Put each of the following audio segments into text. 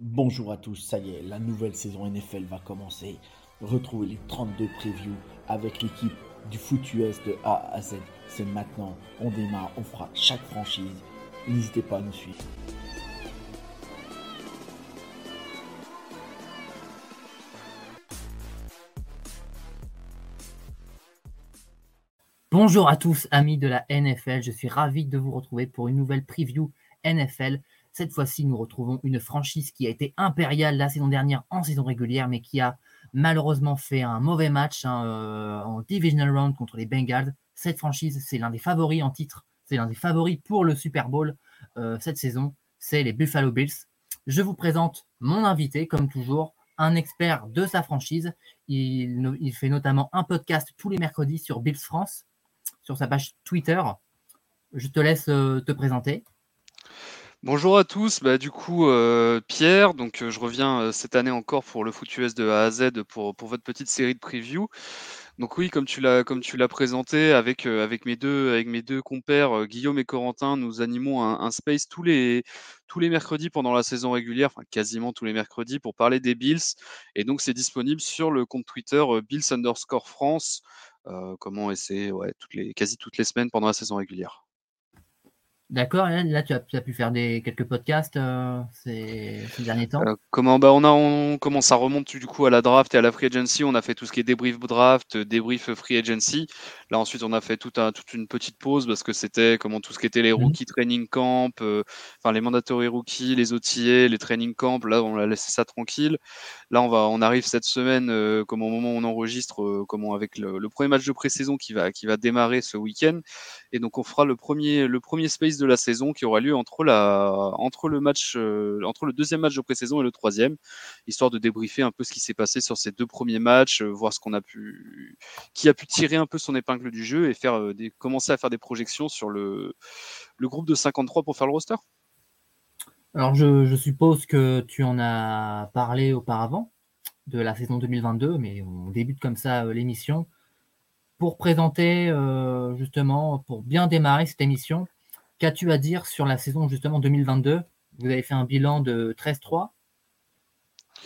Bonjour à tous, ça y est, la nouvelle saison NFL va commencer. Retrouvez les 32 previews avec l'équipe du foot US de A à Z. C'est maintenant, on démarre, on fera chaque franchise. N'hésitez pas à nous suivre. Bonjour à tous, amis de la NFL. Je suis ravi de vous retrouver pour une nouvelle preview NFL. Cette fois-ci, nous retrouvons une franchise qui a été impériale la saison dernière en saison régulière, mais qui a malheureusement fait un mauvais match hein, euh, en divisional round contre les Bengals. Cette franchise, c'est l'un des favoris en titre, c'est l'un des favoris pour le Super Bowl euh, cette saison, c'est les Buffalo Bills. Je vous présente mon invité, comme toujours, un expert de sa franchise. Il, fait notamment un podcast tous les mercredis sur Bills France, sur sa page Twitter. Je te laisse euh, te présenter. Bonjour à tous, bah, du coup euh, Pierre, donc euh, je reviens euh, cette année encore pour le foot US de A à Z pour, pour votre petite série de preview. Donc oui, comme tu l'as comme tu l'as présenté avec avec mes deux avec mes deux compères Guillaume et Corentin, nous animons un, space tous les tous les mercredis pendant la saison régulière, quasiment tous les mercredis pour parler des Bills. Et donc c'est disponible sur le compte Twitter Bills underscore France. comment essayer ouais, toutes les quasi toutes les semaines pendant la saison régulière. D'accord, là tu as, tu as, pu faire des, quelques podcasts euh, ces, ces, derniers temps. Euh, comment bah on a on, comment ça remonte du coup à la draft et à la free agency, on a fait tout ce qui est débrief draft, débrief free agency. Là ensuite on a fait tout un, toute une petite pause parce que c'était comment tout ce qui était les mhm. rookies training camp, euh, enfin les mandatory rookies, les OTA, les training camp. Là on a laissé ça tranquille. Là on va on arrive cette semaine euh, comme au moment où on enregistre comment avec le, le, premier match de pré-saison qui va qui va démarrer ce week-end et donc on fera le premier le premier space de la saison qui aura lieu entre, la, entre, le, match, euh, entre le deuxième match de pré-saison et le troisième, histoire de débriefer un peu ce qui s'est passé sur ces deux premiers matchs, euh, voir ce qu'on a pu, qui a pu tirer un peu son épingle du jeu et faire euh, des, commencer à faire des projections sur le, le groupe de 53 pour faire le roster. Alors je, je suppose que tu en as parlé auparavant de la saison 2022, mais on débute comme ça l'émission pour présenter justement, pour bien démarrer cette émission, Qu'as-tu à dire sur la saison justement 2022 Vous avez fait un bilan de 13-3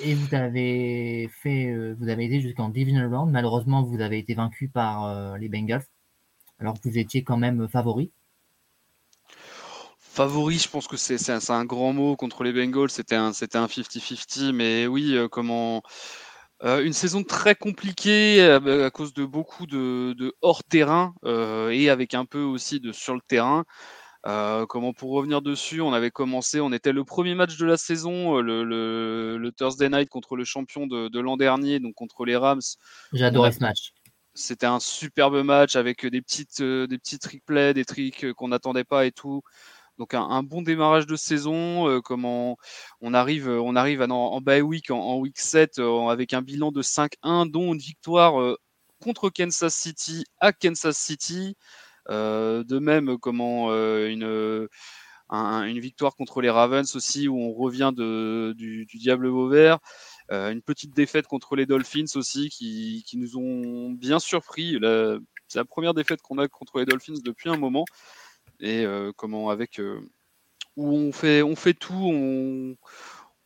et vous avez fait, euh, vous avez été jusqu'en divisional round. Malheureusement, vous avez été vaincu par euh, les Bengals, alors que vous étiez quand même favori. Favori, je pense que c'est un, grand mot contre les Bengals. C'était un 50-50, mais oui, euh, une saison très compliquée à, cause de beaucoup de, de hors terrain et avec un peu aussi de sur le terrain. Euh, comment pour revenir dessus, on avait commencé, on était le premier match de la saison, euh, le, Thursday night contre le champion de, l'an dernier, donc contre les Rams. Adoré ce match. C'était un superbe match avec des petites, euh, des petits triplets, des tricks qu'on n'attendait pas et tout. Donc un, bon démarrage de saison. comment on arrive, on arrive en, bye week, en, week 7, avec un bilan de 5-1, dont une victoire contre Kansas City à Kansas City. Euh, de même, comment euh, une, victoire contre les Ravens aussi, où on revient de, du, Diable Vauvert. Euh, une petite défaite contre les Dolphins aussi, qui, qui nous ont bien surpris. C'est la première défaite qu'on a contre les Dolphins depuis un moment. Et comment avec où on fait, on fait tout, on,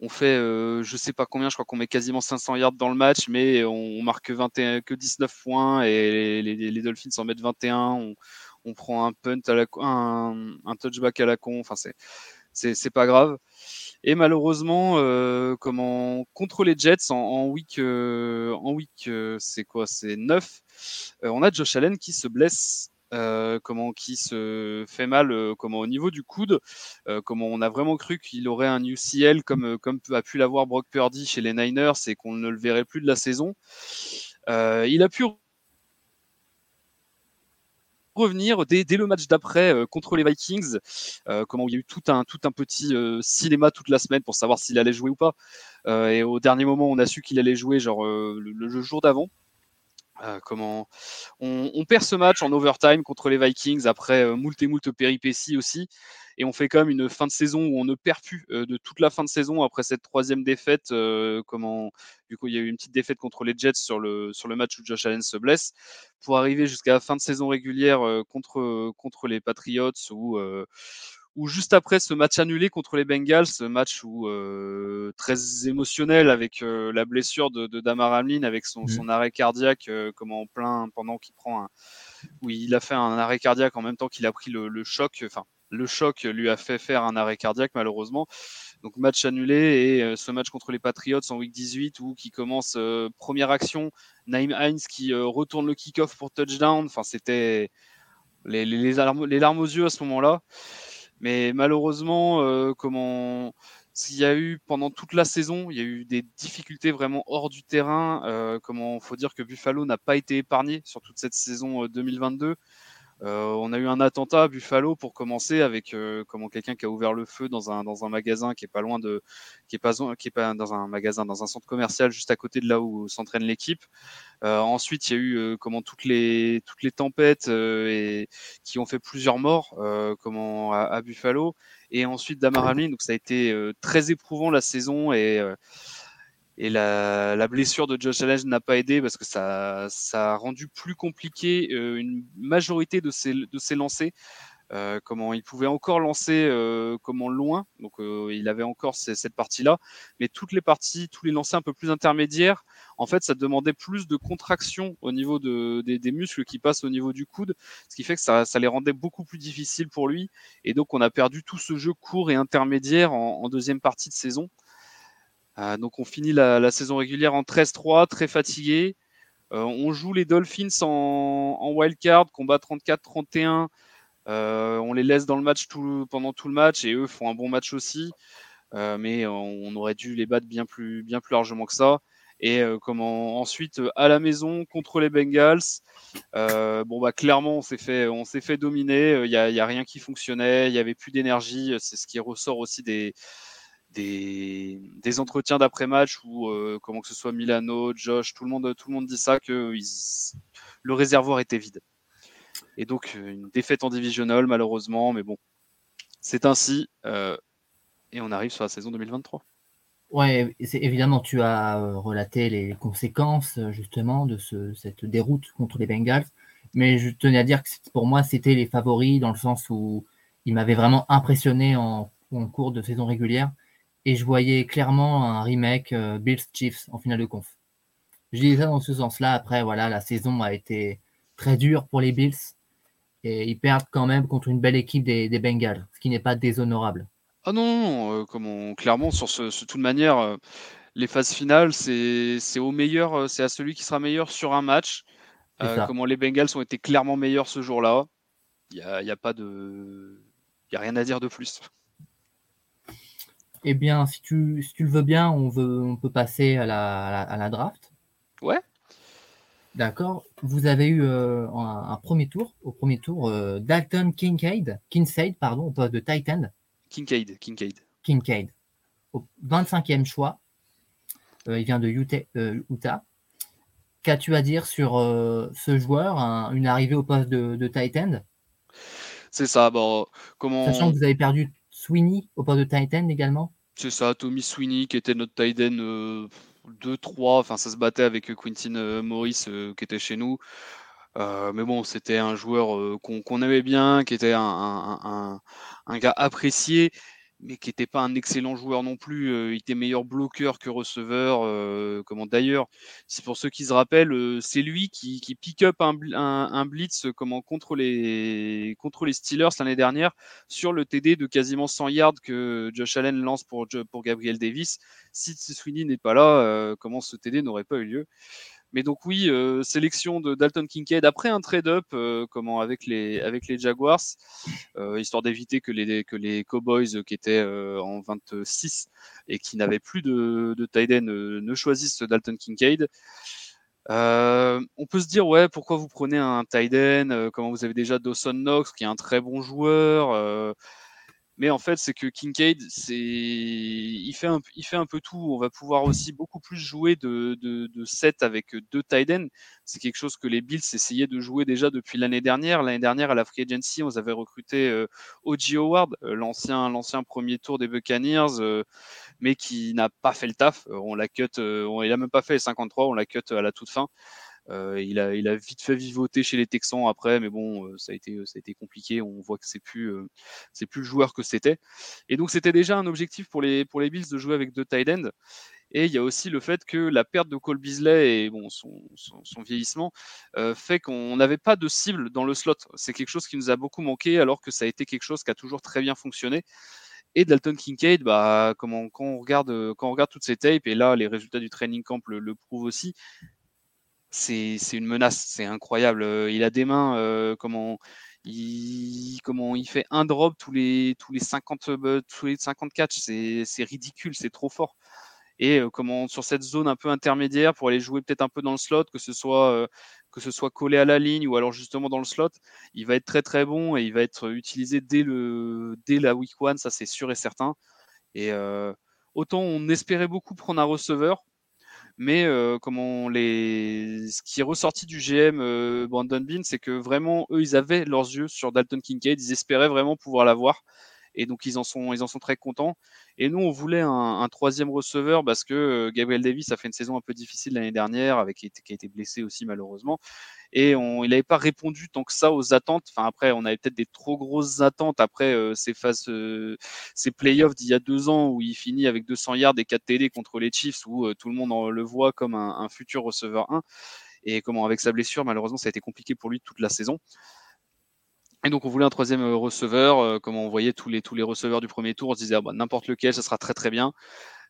on fait, je sais pas combien, je crois qu'on met quasiment 500 yards dans le match, mais on marque 21, que 19 points et les, les, Dolphins en mettent 21. On, on prend un punt à la un, un touchback à la con. Enfin, c'est c'est pas grave. Et malheureusement, euh, comment contre les Jets en, week euh, en week euh, c'est quoi C'est 9. on a Josh Allen qui se blesse. Comment qui se fait mal comment au niveau du coude comment on a vraiment cru qu'il aurait un UCL comme comme a pu l'avoir Brock Purdy chez les Niners et qu'on ne le verrait plus de la saison il a pu revenir dès, le match d'après contre les Vikings, comment il y a eu tout un, petit cinéma toute la semaine pour savoir s'il allait jouer ou pas. et au dernier moment, on a su qu'il allait jouer le, jour d'avant. Comment on, perd ce match en overtime contre les Vikings après moult et moult péripéties aussi et on fait quand même une fin de saison où on ne perd plus euh, de toute la fin de saison après cette troisième défaite. Euh, comment, du coup, il y a eu une petite défaite contre les Jets sur le, sur le match où Josh Allen se blesse, pour arriver jusqu'à la fin de saison régulière euh, contre, contre les Patriots ou ou juste après ce match annulé contre les Bengals, ce match où très émotionnel avec la blessure de, de Damar Hamlin, avec son, mmh. son arrêt cardiaque, comment en plein pendant qu'il prend un, où il a fait un arrêt cardiaque en même temps qu'il a pris le, le choc, enfin le choc lui a fait faire un arrêt cardiaque malheureusement. Donc match annulé et euh, ce match contre les Patriots en week 18 où qui commence euh, première action, Naïm Hines qui euh, retourne le kick-off pour touchdown. Enfin c'était les, les, larmes, aux yeux à ce moment-là. Mais malheureusement, comment s'il y a eu pendant toute la saison, il y a eu des difficultés vraiment hors du terrain. comment faut dire que Buffalo n'a pas été épargné sur toute cette saison 2022. Euh, on a eu un attentat à Buffalo pour commencer avec euh, comment quelqu'un qui a ouvert le feu dans un dans un magasin qui est pas loin de qui est pas qui est pas dans un magasin dans un centre commercial juste à côté de là où s'entraîne l'équipe. Euh, ensuite, il y a eu comment toutes les toutes les tempêtes et qui ont fait plusieurs morts comment à, Buffalo et ensuite Damar Hamlin donc ça a été très éprouvant la saison et et la, la, blessure de Josh Allen n'a pas aidé parce que ça, ça a rendu plus compliqué euh, une majorité de ses, de ses lancers. Euh, comment il pouvait encore lancer euh, comment loin, donc euh, il avait encore cette partie-là, mais toutes les parties, tous les lancers un peu plus intermédiaires, en fait, ça demandait plus de contraction au niveau de, des, des, muscles qui passent au niveau du coude, ce qui fait que ça, ça, les rendait beaucoup plus difficiles pour lui, et donc on a perdu tout ce jeu court et intermédiaire en, en deuxième partie de saison. Euh, donc on finit la, saison régulière en 13-3, très fatigué. Euh, on joue les Dolphins en, en wildcard, combat 34-31. Euh, on les laisse dans le match pendant tout le match et eux font un bon match aussi. mais on, aurait dû les battre bien plus, largement que ça. Et comment ensuite à la maison contre les Bengals, bon bah clairement on s'est fait, dominer. Il n'y a, y a, rien qui fonctionnait, il y avait plus d'énergie. C'est ce qui ressort aussi des, des, entretiens d'après-match où, euh, comment que ce soit Milano, Josh, tout le monde, tout dit ça, que le réservoir était vide. Et donc, euh, une défaite en divisional, malheureusement, mais bon, c'est ainsi. Euh, et on arrive sur la saison 2023. Ouais, évidemment, tu as relaté les conséquences justement de cette déroute contre les Bengals, mais je tenais à dire que pour moi, c'était les favoris dans le sens où ils m'avaient vraiment impressionné en cours de saison régulière et je voyais clairement un remake euh, Bills Chiefs en finale de conf. Je disais ça dans ce sens-là. Après, voilà, la saison a été très dure pour les Bills et ils perdent quand même contre une belle équipe des, Bengals, ce qui n'est pas déshonorable. Ah non, euh, comment, clairement, sur ce, toute manière, euh, les phases finales, c'est au meilleur, c'est à celui qui sera meilleur sur un match. comment les Bengals ont été clairement meilleurs ce jour-là. Il n'y a, y a pas de. Il a rien à dire de plus. Eh bien, si tu, si tu le veux bien, on, veut, on peut passer à la, à la, draft. Ouais. D'accord. Vous avez eu euh, un, premier tour, au premier tour, euh, Dalton Kincaid, Kincaid, pardon, au poste de Titan. Kincaid, Kincaid. Kincaid. Au 25e choix. Euh, il vient de Utah. Qu'as-tu à dire sur ce joueur, une arrivée au poste de, de Titan C'est ça. Bon, comment... Sachant que vous avez perdu Sweeney au poste de Titan également c'est ça, Tommy Sweeney qui était notre tight end 2-3, enfin ça se battait avec Quentin euh, Morris euh, qui était chez nous. Euh, mais bon, c'était un joueur qu'on aimait bien, qui était un, un gars apprécié mais qui n'était pas un excellent joueur non plus. Euh, il était meilleur bloqueur que receveur. Euh, comment d'ailleurs, c'est pour ceux qui se rappellent, euh, c'est lui qui, qui pick up un, un, blitz comment contre les contre les Steelers l'année dernière sur le TD de quasiment 100 yards que Josh Allen lance pour pour Gabriel Davis. Si Sweeney n'est pas là, comment ce TD n'aurait pas eu lieu? Mais donc oui, euh, sélection de Dalton Kincaid après un trade-up, euh, comment avec les avec les Jaguars, euh, histoire d'éviter que les que les Cowboys qui étaient en 26 et qui n'avaient plus de, de tight end ne choisissent Dalton Kincaid. on peut se dire ouais pourquoi vous prenez un tight end comment vous avez déjà Dawson Knox qui est un très bon joueur mais en fait, c'est que Kincaid, c'est, il fait un, il fait un peu tout. On va pouvoir aussi beaucoup plus jouer de, de, de set avec deux tight ends. C'est quelque chose que les Bills essayaient de jouer déjà depuis l'année dernière. L'année dernière, à la free agency, on avait recruté euh. Howard, euh, l'ancien, l'ancien premier tour des Buccaneers, euh, mais qui n'a pas fait le taf. On l'a cut, on, il a même pas fait les 53, on l'a cut à la toute fin. Euh, il, a, il a vite fait vivoter chez les Texans après, mais bon, euh, ça a été, ça a été compliqué. On voit que c'est plus, euh, c'est plus le joueur que c'était. Et donc c'était déjà un objectif pour les, pour les Bills de jouer avec deux tight ends. Et il y a aussi le fait que la perte de Cole Beasley et bon, son, son, vieillissement fait qu'on n'avait pas de cible dans le slot. C'est quelque chose qui nous a beaucoup manqué, alors que ça a été quelque chose qui a toujours très bien fonctionné. Et Dalton Kincaid, bah, comment, quand, on regarde, quand on regarde toutes ces tapes, et là les résultats du training camp le prouvent aussi, c'est une menace, c'est incroyable. Euh, il a des mains, euh, comment, il, comment il fait un drop tous les, tous les, 50, euh, tous les 50 catchs, c'est ridicule, c'est trop fort. Et comment sur cette zone un peu intermédiaire pour aller jouer peut-être un peu dans le slot, que ce soit collé à la ligne ou alors justement dans le slot, il va être très très bon et il va être utilisé dès dès la week one, ça c'est sûr et certain. Et autant on espérait beaucoup prendre un receveur, mais euh, comment les... ce qui est ressorti du GM euh, Brandon Bean, c'est que vraiment eux, ils avaient leurs yeux sur Dalton Kincaid, ils espéraient vraiment pouvoir l'avoir. Et donc ils en sont, ils en sont très contents. Et nous, on voulait un, un troisième receveur parce que euh, Gabriel Davis a fait une saison un peu difficile l'année dernière, avec qui a été blessé aussi malheureusement et on, il n'avait pas répondu tant que ça aux attentes. Enfin après, on avait peut-être des trop grosses attentes après euh, ces phases, euh, ces playoffs d'il y a deux ans où il finit avec 200 yards et 4 TD contre les Chiefs où euh, tout le monde le voit comme un, un, futur receveur 1. Et comment avec sa blessure, malheureusement, ça a été compliqué pour lui toute la saison. Donc on voulait un troisième receveur, comme on voyait tous les tous les receveurs du premier tour, on se disait ah, bah, n'importe lequel, ça sera très très bien.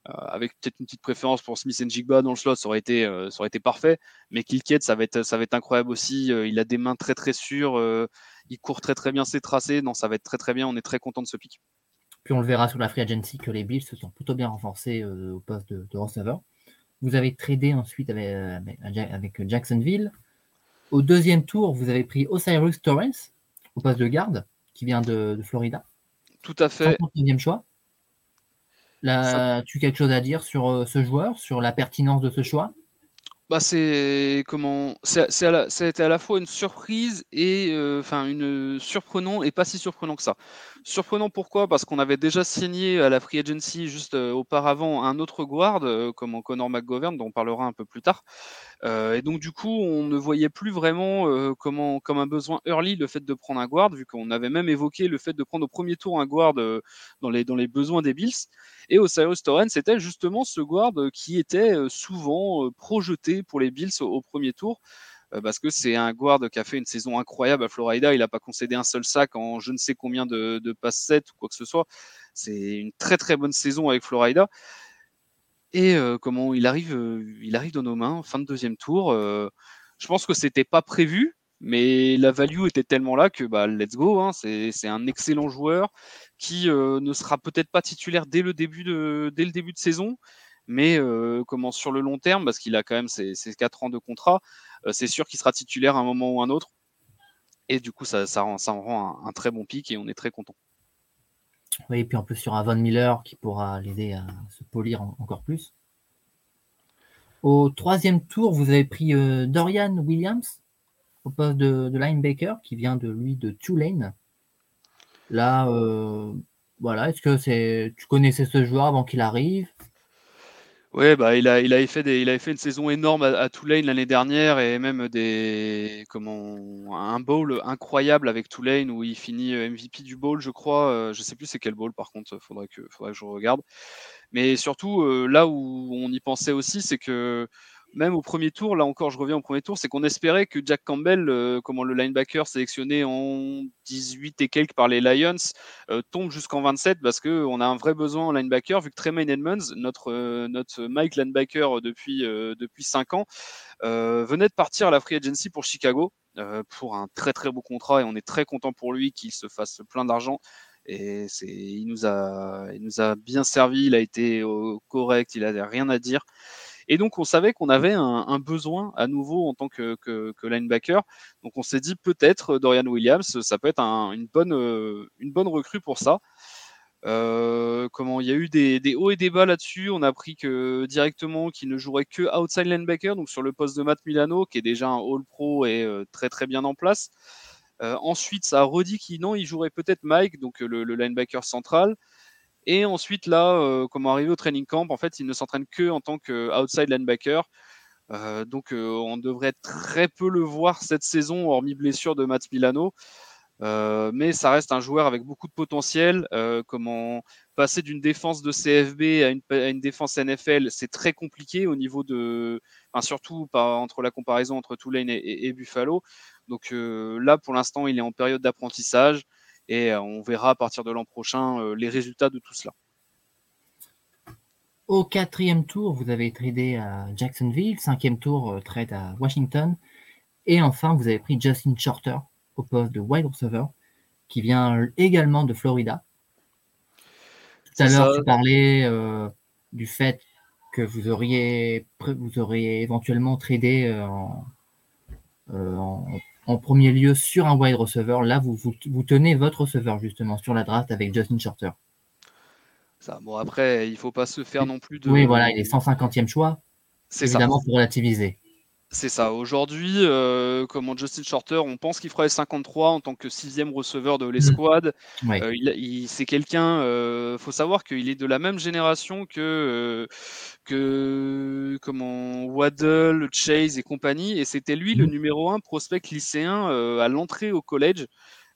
Euh, avec peut-être une petite préférence pour Smith et Jigba dans le slot, ça aurait été, euh, ça parfait. Mais Kilkett, ça va être, ça va être incroyable aussi. Euh, il a des mains très très sûres, il court très très bien ses tracés. Non, ça va être très très bien. On est très content de ce pic. Puis on le verra sur la free agency que les Bills se sont plutôt bien renforcés au poste de, receveur. Vous avez tradé ensuite avec, avec, Jacksonville. Au deuxième tour, vous avez pris Osiris Torrance au poste de garde qui vient de, de Florida. Tout à fait. Deuxième choix. Là, tu as quelque chose à dire sur euh, ce joueur, sur la pertinence de ce choix? Bah c'est comment c'est ça a été à la fois une surprise et euh, enfin une surprenant et pas si surprenant que ça. Surprenant pourquoi? Parce qu'on avait déjà signé à la free agency juste euh, auparavant un autre guard comme en Connor McGovern dont on parlera un peu plus tard. et donc du coup on ne voyait plus vraiment comment comme un besoin early le fait de prendre un guard vu qu'on avait même évoqué le fait de prendre au premier tour un guard dans les dans les besoins des Bills. Et Osiris Torrens, c'était justement ce guard qui était euh, souvent euh, projeté pour les Bills au, premier tour euh, parce que c'est un guard qui a fait une saison incroyable à Florida. Il n'a pas concédé un seul sac en je ne sais combien de, de passes 7 ou quoi que ce soit. C'est une très très bonne saison avec Florida. Et comment il arrive, il arrive dans nos mains, fin de deuxième tour. je pense que c'était pas prévu, mais la value était tellement là que bah, let's go. Hein, c'est un excellent joueur qui euh, ne sera peut-être pas titulaire dès le début de, dès le début de saison, mais euh, comment sur le long terme, parce qu'il a quand même ses, ses 4 ans de contrat, euh, c'est sûr qu'il sera titulaire à un moment ou un autre. Et du coup, ça, ça, rend, ça en rend un, très bon pic et on est très content. Oui, et puis en plus sur un Miller qui pourra l'aider à se polir en, encore plus. Au troisième tour, vous avez pris euh, Dorian Williams au poste de, de, linebacker qui vient de lui de Tulane. Là, euh, voilà, est-ce que c'est tu connaissais ce joueur avant qu'il arrive? Ouais, bah il a il avait fait des, il avait fait une saison énorme à, à Tulane l'année dernière et même des comment un bowl incroyable avec Tulane où il finit euh, MVP du bowl, je crois. Euh, je sais plus c'est quel bowl par contre, faudrait que faudrait que je regarde. Mais surtout là où on y pensait aussi, c'est que même au premier tour, là encore, je reviens au premier tour, c'est qu'on espérait que Jack Campbell, euh, comment le linebacker sélectionné en 18 et quelques par les Lions, euh, tombe jusqu'en 27 parce qu'on a un vrai besoin en linebacker, vu que Tremaine Edmonds, notre, euh, notre Mike linebacker depuis, depuis 5 ans, venait de partir à la free agency pour Chicago pour un très très beau contrat et on est très content pour lui qu'il se fasse plein d'argent. Et c'est il nous a il nous a bien servi il a été correct il a rien à dire Et donc, on savait qu'on avait un, besoin à nouveau en tant que, linebacker. Donc, on s'est dit peut-être Dorian Williams, ça peut être une, bonne, une bonne recrue pour ça. Euh, comment il y a eu des, hauts et des bas là-dessus. On a appris que directement qu'il ne jouerait que outside linebacker, donc sur le poste de Matt Milano, qui est déjà un All Pro et euh, très très bien en place. Euh, ensuite, ça a redit qu'il non, il jouerait peut-être Mike, donc le, linebacker central. Et ensuite, là, comment arriver au training camp, en fait, il ne s'entraîne que en tant que outside linebacker. donc, on devrait très peu le voir cette saison, hormis blessure de Matt Milano. Euh, mais ça reste un joueur avec beaucoup de potentiel. Euh, comment passer d'une défense de CFB à une, défense NFL, c'est très compliqué au niveau de, enfin, surtout pas entre la comparaison entre Tulane et, Buffalo. Donc euh, là, pour l'instant, il est en période d'apprentissage et on verra à partir de l'an prochain les résultats de tout cela. Au quatrième tour, vous avez tradé à Jacksonville, cinquième tour, trade à Washington, et enfin, vous avez pris Justin Shorter, au poste de wide receiver, qui vient également de Florida. Tout à l'heure, tu parlais euh, du fait que vous auriez, vous auriez éventuellement tradé euh, euh, en, premier lieu sur un wide receiver. Là, vous, vous, tenez votre receveur justement sur la draft avec Justin Shorter. Ça, bon, après, il ne faut pas se faire non plus de. Oui, voilà, il est 150e choix. C'est évidemment pour relativiser. C'est ça. Aujourd'hui, euh, comment Justin Shorter, on pense qu'il fera les 53 en tant que sixième receveur de l'escouade. Mmh. Euh, il, c'est quelqu'un. Euh, faut savoir qu'il est de la même génération que que comment Waddle, Chase et compagnie. Et c'était lui le mmh. numéro un prospect lycéen à l'entrée au collège.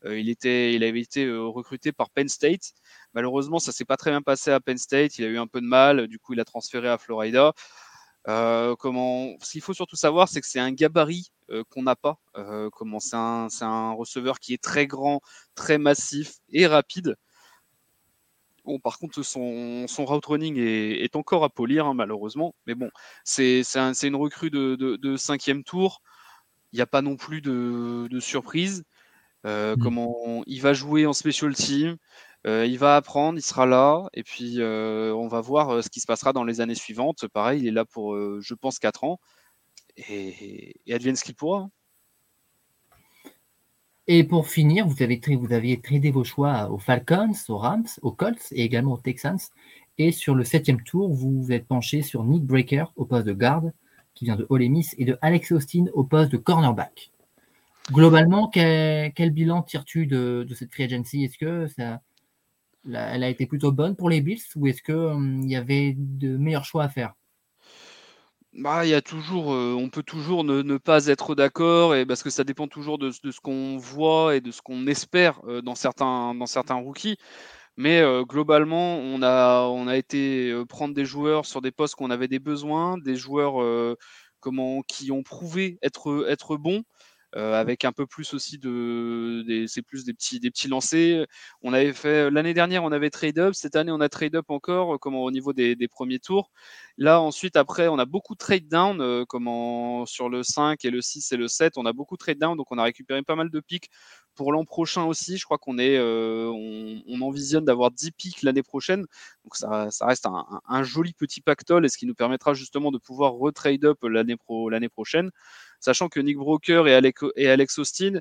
il était, il avait été recruté par Penn State. Malheureusement, ça s'est pas très bien passé à Penn State. Il a eu un peu de mal. Du coup, il a transféré à Florida. Euh, comment, ce qu'il faut surtout savoir, c'est que c'est un gabarit euh, qu'on n'a pas. Euh, comment c'est un, un, receveur qui est très grand, très massif et rapide. Bon, par contre, son, son route running est, est, encore à polir, hein, malheureusement. Mais bon, c'est un, une recrue de, de, de, cinquième tour. Il n'y a pas non plus de, de surprise. Mmh. Comment il va jouer en special team. Euh, il va apprendre, il sera là, et puis euh, on va voir euh, ce qui se passera dans les années suivantes. Pareil, il est là pour, je pense, 4 ans, et, et advienne ce qu'il pourra. Hein. Et pour finir, vous, avez, vous aviez tradé vos choix aux Falcons, aux Rams, aux Colts et également aux Texans. Et sur le septième tour, vous vous êtes penché sur Nick Breaker au poste de garde, qui vient de Ole Miss, et de Alex Austin au poste de cornerback. Globalement, quel, bilan tires-tu de, de, cette free agency? Est-ce que ça, elle a été plutôt bonne pour les Bills ou est-ce qu'il hum, y avait de meilleurs choix à faire? Bah, y a toujours, euh, on peut toujours ne, pas être d'accord, et parce que ça dépend toujours de, ce qu'on voit et de ce qu'on espère euh, dans certains, dans certains rookies. Mais euh, globalement, on a, on a été prendre des joueurs sur des postes qu'on avait des besoins, des joueurs comment, qui ont prouvé être, être bons. Euh, avec un peu plus aussi de, c'est plus des petits, des petits lancers. On avait fait l'année dernière, on avait trade up. Cette année, on a trade up encore, comment au niveau des, des, premiers tours. Là, ensuite, après, on a beaucoup de trade down, euh, comment sur le 5 et le 6 et le 7, on a beaucoup de trade down, donc on a récupéré pas mal de pics pour l'an prochain aussi. Je crois qu'on est, euh, on, on, envisionne d'avoir 10 pics l'année prochaine, donc ça, reste un, un, joli petit pactole et ce qui nous permettra justement de pouvoir retrade up l'année pro, l'année prochaine sachant que Nick Broker et Alex, Austin,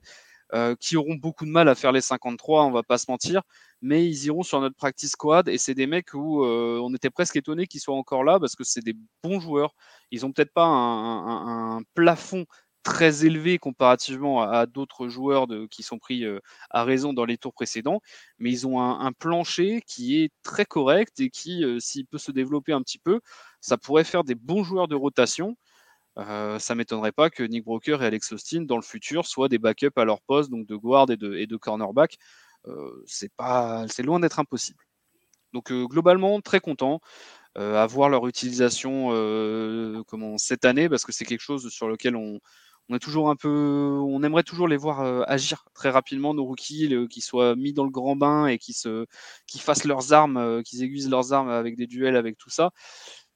euh, qui auront beaucoup de mal à faire les 53, on va pas se mentir, mais ils iront sur notre practice squad et c'est des mecs où euh, on était presque étonné qu'ils soient encore là parce que c'est des bons joueurs. Ils ont peut-être pas un, plafond très élevé comparativement à, d'autres joueurs qui sont pris euh, à raison dans les tours précédents, mais ils ont un, plancher qui est très correct et qui, s'il peut se développer un petit peu, ça pourrait faire des bons joueurs de rotation. Euh, ça m'étonnerait pas que Nick Broker et Alex Austin, dans le futur, soient des backups à leur poste, donc de guard et de, cornerback. Euh, c'est pas, c'est loin d'être impossible. Donc euh, globalement, très content à voir leur utilisation cette année, parce que c'est quelque chose sur lequel on, on est toujours un peu, on aimerait toujours les voir agir très rapidement, nos rookies, qui soient mis dans le grand bain et qui se, qui fassent leurs armes, qu'ils aiguisent leurs armes avec des duels, avec tout ça.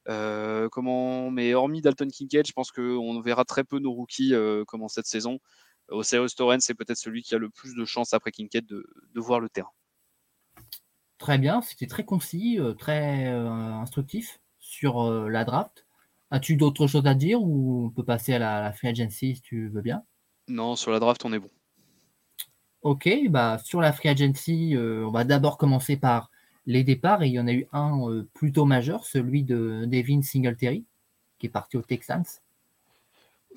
Euh, comment, mais hormis Dalton Kincaid, je pense qu'on verra très peu nos rookies euh, comment cette saison. Au Torrens, c'est peut-être celui qui a le plus de chance après Kincaid de, voir le terrain. Très bien, c'était très concis, euh, très instructif sur la draft. As-tu d'autres choses à dire ou on peut passer à la, free agency si tu veux bien? Non, sur la draft, on est bon. Ok, bah sur la free agency, euh, on va d'abord commencer par les départs et il y en a eu un euh, plutôt majeur, celui de Devin Singletary, qui est parti aux Texans.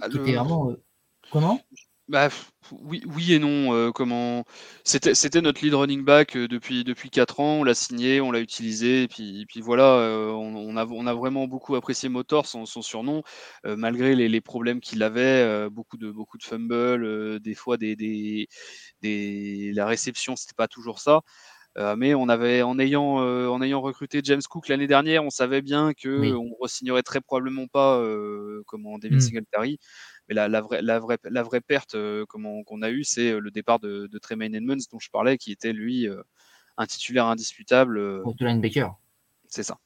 Ah, qui était vraiment. Euh, comment? Bah, oui, oui et non. Euh, comment c'était, notre lead running back depuis depuis quatre ans. On l'a signé, on l'a utilisé, et puis, puis voilà. Euh, on, a, on a vraiment beaucoup apprécié Motor, son, son surnom, malgré les, les, problèmes qu'il avait, beaucoup de beaucoup de fumbles, des fois des, des, des, la réception, c'était pas toujours ça. Mais on avait, en ayant, en ayant recruté James Cook l'année dernière, on savait bien que on re-signerait très probablement pas comme en David mmh. Singletary. Mais la, la, vraie, la, vraie, la vraie perte euh, qu'on a eue, c'est euh, le départ de, de Tremaine Edmonds dont je parlais, qui était lui euh, un titulaire indisputable. Pour de Baker. C'est ça.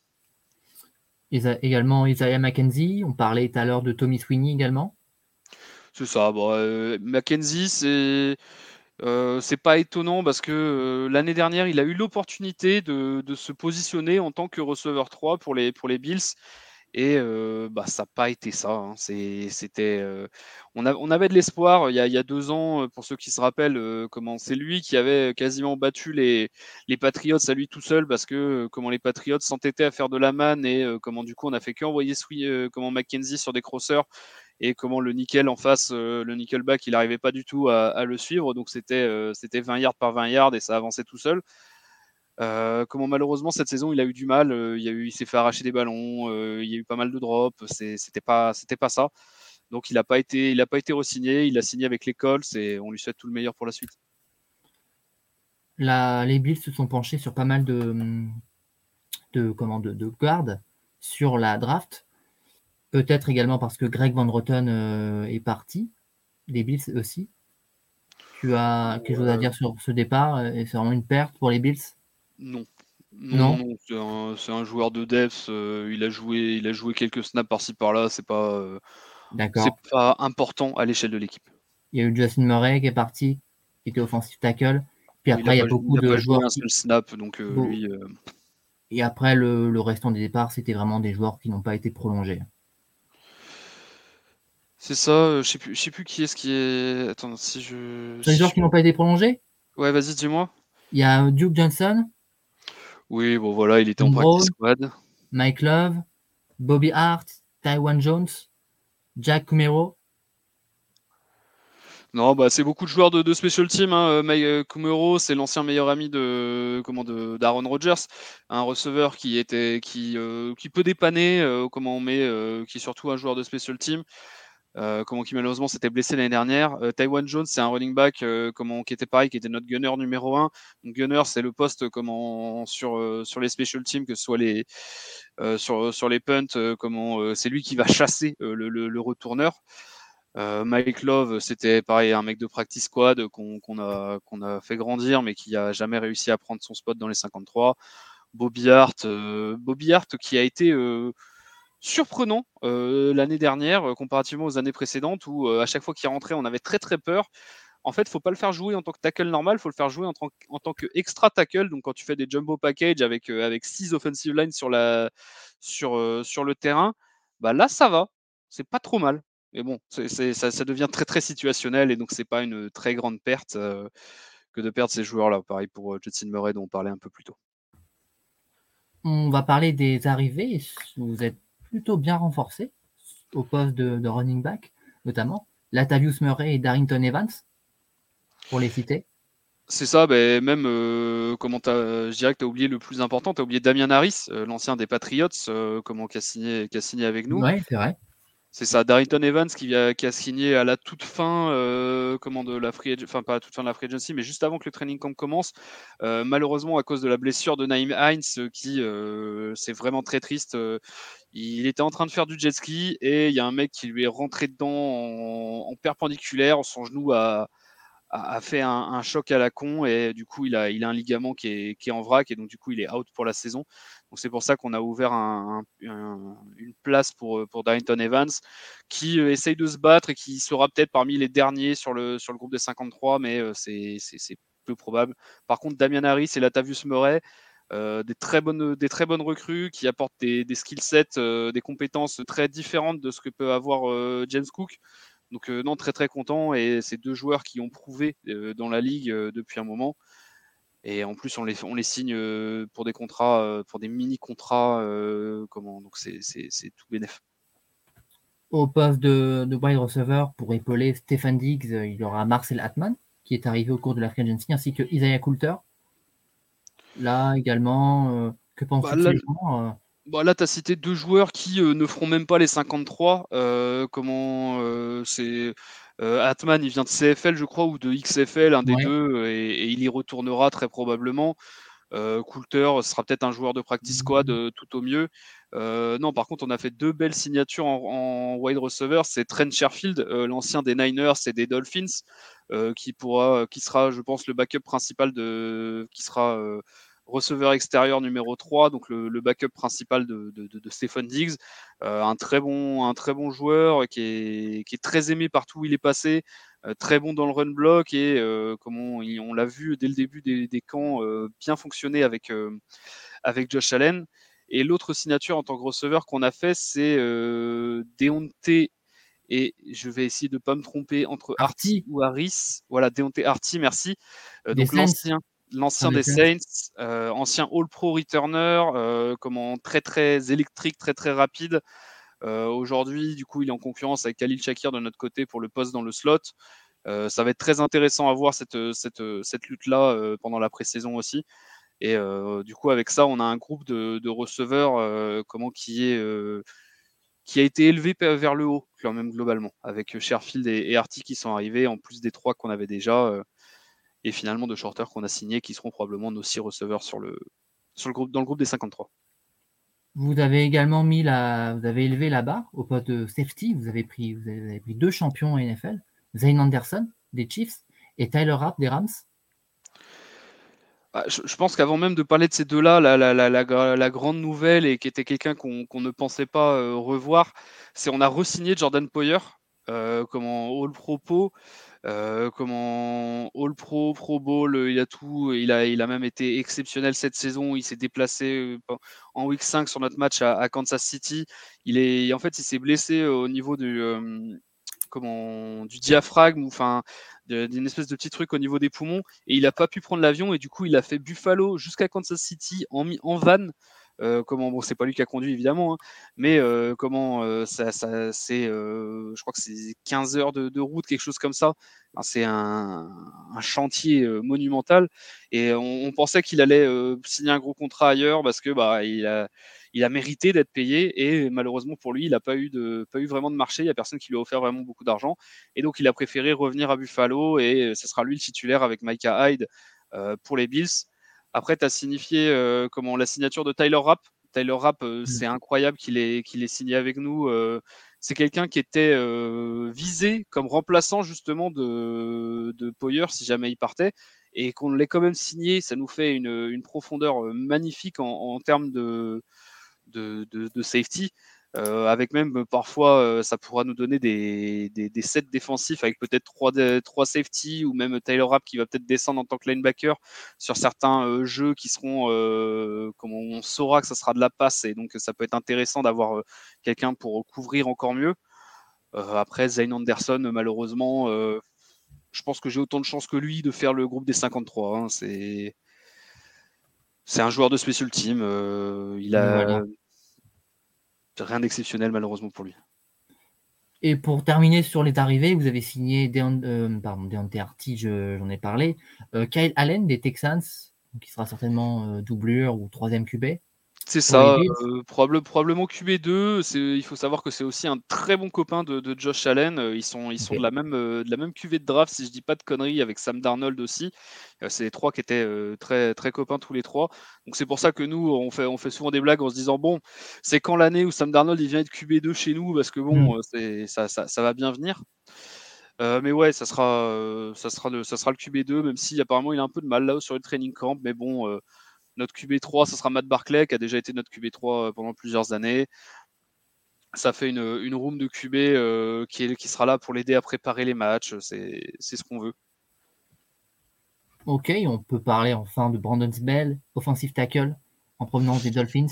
également Isaiah McKenzie, on parlait tout à l'heure de Tommy Sweeney également. C'est ça. Bon, euh, McKenzie, c'est. Euh, c'est pas étonnant parce que l'année dernière, il a eu l'opportunité de, se positionner en tant que receveur 3 pour les, Bills. Et bah, ça n'a pas été ça. Hein. C'était, on, on, avait de l'espoir il, y a deux ans, pour ceux qui se rappellent, comment c'est lui qui avait quasiment battu les, Patriots à lui tout seul parce que comment les Patriots s'entêtaient à faire de la manne et comment du coup on a fait qu'envoyer comment Mackenzie sur des crosseurs et comment le nickel en face, le nickelback, il n'arrivait pas du tout à, le suivre. Donc c'était c'était 20 yards par 20 yards et ça avançait tout seul. Euh, comment malheureusement cette saison il a eu du mal, euh, il, a eu, s'est fait arracher des ballons, euh, il y a eu pas mal de drops, c'était pas, c'était pas ça. Donc il n'a pas été, il a pas été re-signé, il a signé avec les Colts et on lui souhaite tout le meilleur pour la suite. les Bills se sont penchés sur pas mal de, de, comment, de, de gardes sur la draft. Peut-être également parce que Greg Van Roten est parti, les Bills aussi. Tu as quelque chose à dire sur ce départ et c'est vraiment une perte pour les Bills? Non. Non, c'est un, joueur de depth. Euh, il a joué, il a joué quelques snaps par-ci par-là. C'est pas, euh, c'est pas important à l'échelle de l'équipe. Il y a eu Justin Murray qui est parti, qui était offensive tackle. Puis après, il, y a, beaucoup de joueurs. Un seul snap, donc euh, lui. Et après, le, le restant des départs, c'était vraiment des joueurs qui n'ont pas été prolongés. C'est ça. je sais plus, je sais plus qui est-ce qui est. Attends, si je. C'est des joueurs qui n'ont pas été prolongés? Ouais, vas-y, dis-moi. Il y a Duke Johnson, oui, bon voilà, il était en practice squad. Mike Love, Bobby Hart, Taiwan Jones, Jack Kumero. Non, bah c'est beaucoup de joueurs de, special team. Hein. Mike euh, Kumero, c'est l'ancien meilleur ami de comment de d'Aaron Rodgers, un receveur qui était qui euh, qui peut dépanner, euh, comment on met, qui est surtout un joueur de special team. Euh, comment qui malheureusement s'était blessé l'année dernière. Euh, Taiwan Jones, c'est un running back euh, comment, qui était pareil, qui était notre gunner numéro 1. Donc, gunner, c'est le poste comment, sur, sur les special teams, que ce soit les, sur, sur les punts, comment, c'est lui qui va chasser le, le, retourneur. Mike Love, c'était pareil, un mec de practice squad qu'on a, qu'on a fait grandir, mais qui a jamais réussi à prendre son spot dans les 53. Bobby Hart, Bobby Hart qui a été surprenant euh, l'année dernière euh, comparativement aux années précédentes où euh, à chaque fois qu'il rentrait on avait très très peur. En fait, faut pas le faire jouer en tant que tackle normal, faut le faire jouer en, tant, en tackle. Donc quand tu fais des jumbo package avec avec six offensive lines sur la sur sur le terrain, bah là ça va, c'est pas trop mal. Mais bon, ça, devient très très situationnel et donc c'est pas une très grande perte que de perdre ces joueurs-là. Pareil pour Justin Murray dont on parlait un peu plus tôt. On va parler des arrivées. Vous êtes plutôt bien renforcés au poste de, running back, notamment. Latavius Murray et Darrington Evans, pour les citer. C'est ça, ben, même euh, comment je dirais que tu as oublié le plus important, tu as oublié Damien Harris, euh, l'ancien des Patriots, euh, comment, qui, a signé, qui a signé avec nous. Oui, c'est vrai. C'est ça, Darrington Evans qui a, qui signé à la toute fin, euh, comment de la free, enfin pas à toute fin de la free agency, mais juste avant que le training camp commence. Euh, malheureusement, à cause de la blessure de Naïm Heinz, qui euh, c'est vraiment très triste. il était en train de faire du jet ski et il y a un mec qui lui est rentré dedans en, en perpendiculaire, son genou a, a, fait un, choc à la con et du coup il a, il a un ligament qui est, qui est en vrac et donc du coup il est out pour la saison. Donc c'est pour ça qu'on a ouvert un, une place pour, pour Darrington Evans qui euh, essaye de se battre et qui sera peut-être parmi les derniers sur le, groupe des 53, mais euh, c'est peu probable. Par contre, Damian Harris et Latavius Murray, des, très bonnes, recrues qui apportent des, des skill sets, des compétences très différentes de ce que peut avoir James Cook. Donc non, très très content et ces deux joueurs qui ont prouvé dans la ligue depuis un moment. Et en plus, on les, on les signe pour des contrats, pour des mini-contrats. comment Donc, c'est tout bénéf. Au poste de, de wide receiver, pour épauler Stephen Diggs, il y aura Marcel Atman, qui est arrivé au cours de la free agency, ainsi que Isaiah Coulter. Là également, que pense bah, là, bah, là tu as cité deux joueurs qui ne feront même pas les 53. comment c'est euh, Atman, il vient de CFL, je crois, ou de XFL, un des deux, et, il y retournera très probablement. Euh, Coulter sera peut-être un joueur de practice squad mmh. euh, tout au mieux. non, par contre, on a fait deux belles signatures en, wide receiver. C'est Trent Sherfield, l'ancien des Niners et des Dolphins, qui pourra, qui sera, je pense, le backup principal de, qui sera receveur extérieur numéro 3, donc le, backup principal de, de, Stephen Diggs. Euh, un, très bon, un très bon joueur qui est, qui est très aimé partout où il est passé, euh, très bon dans le run block et euh, comme on, on l'a vu dès le début des, des camps, bien fonctionner avec, avec Josh Allen. Et l'autre signature en tant que receveur qu'on a fait, c'est Deontay et je vais essayer de ne pas me tromper entre Artie ou Harris. Voilà, Deontay Artie, merci. donc l'ancien, l'ancien des Saints, euh, ancien All-Pro returner, euh, comment très très électrique, très très rapide. Euh, aujourd'hui, du coup, il est en concurrence avec Khalil Shakir de notre côté pour le poste dans le slot. ça va être très intéressant à voir cette, cette, cette lutte-là pendant la pré-saison aussi. Et du coup, avec ça, on a un groupe de, de receveurs comment, qui, est, qui a été élevé vers le haut, quand même globalement, avec Sherfield et, et Artie qui sont arrivés, en plus des trois qu'on avait déjà et finalement de shorters qu'on a signés qui seront probablement nos six receveurs sur le, sur le groupe, dans le groupe des 53. Vous avez également mis la, vous avez élevé la barre au poste de safety. Vous avez pris, vous avez pris deux champions NFL, Zane Anderson des Chiefs et Tyler Rapp des Rams. Bah, je, pense qu'avant même de parler de ces deux-là, la, la, la, la, grande nouvelle et qui était quelqu'un qu'on ne pensait pas euh, revoir, c'est on a re-signé Jordan Poyer euh, comme en All Pro euh, comment All Pro, Pro Bowl, euh, il a tout. Il a, il a même été exceptionnel cette saison. Il s'est déplacé euh, en week 5 sur notre match à, Kansas City. Il est, en fait, il s'est blessé au niveau du, comment, du diaphragme, enfin, d'une espèce de petit truc au niveau des poumons, et il n'a pas pu prendre l'avion. Et du coup, il a fait Buffalo jusqu'à Kansas City en, en van comment bon, c'est pas lui qui a conduit évidemment, hein, mais euh, comment euh, ça, ça c'est, je crois que c'est 15 heures de, route, quelque chose comme ça. c'est un, chantier monumental et on, pensait qu'il allait signer un gros contrat ailleurs parce que bah il a il a mérité d'être payé et malheureusement pour lui, il n'a pas eu de, pas eu vraiment de marché. Il n'y a personne qui lui a offert vraiment beaucoup d'argent et donc il a préféré revenir à Buffalo et ce sera lui le titulaire avec Micah Hyde euh, pour les Bills. Après, tu as signifié euh, comment, la signature de Tyler Rapp. Tyler Rapp, euh, mmh. c'est incroyable qu'il ait, qu'il ait signé avec nous. Euh, c'est quelqu'un qui était visé comme remplaçant justement de, de Poyer si jamais il partait et qu'on l'ait quand même signé. Ça nous fait une, une profondeur magnifique en, en termes de, de, de, de safety. Euh, avec même euh, parfois euh, ça pourra nous donner des, sets défensifs avec peut-être trois, trois safety ou même Tyler Rapp qui va peut-être descendre en tant que linebacker sur certains jeux qui seront comme on saura que ça sera de la passe et donc ça peut être intéressant d'avoir quelqu'un pour couvrir encore mieux. après Zane Anderson malheureusement je pense que j'ai autant de chance que lui de faire le groupe des 53. Hein. c'est c'est un joueur de special team. il a rien d'exceptionnel malheureusement pour lui. Et pour terminer sur les arrivées, vous avez signé euh, pardon, j'en ai parlé. Euh, Kyle Allen des Texans, qui sera certainement euh, doublure ou troisième QB. C'est ça, euh, probablement QB2. Il faut savoir que c'est aussi un très bon copain de, Josh Allen. Euh, ils sont, ils sont de, la même, euh, de la même QV de draft, si je dis pas de conneries, avec Sam Darnold aussi. c'est les trois qui étaient très, très copains tous les trois. Donc c'est pour ça que nous, on fait, on fait souvent des blagues en se disant bon, c'est quand l'année où Sam Darnold il vient être QB2 chez nous, parce que bon, mm. ça, ça, va bien venir. mais ouais, ça sera, ça, sera le, ça sera le QB2, même si apparemment il a un peu de mal là sur le training camp. Mais bon, notre QB3, ce sera Matt Barclay, qui a déjà été notre QB3 euh, pendant plusieurs années. Ça fait une, room de QB euh, qui, sera là pour l'aider à préparer les matchs. C'est ce qu'on veut. Ok, on peut parler enfin de Brandon Bell, offensive tackle en provenance des Dolphins.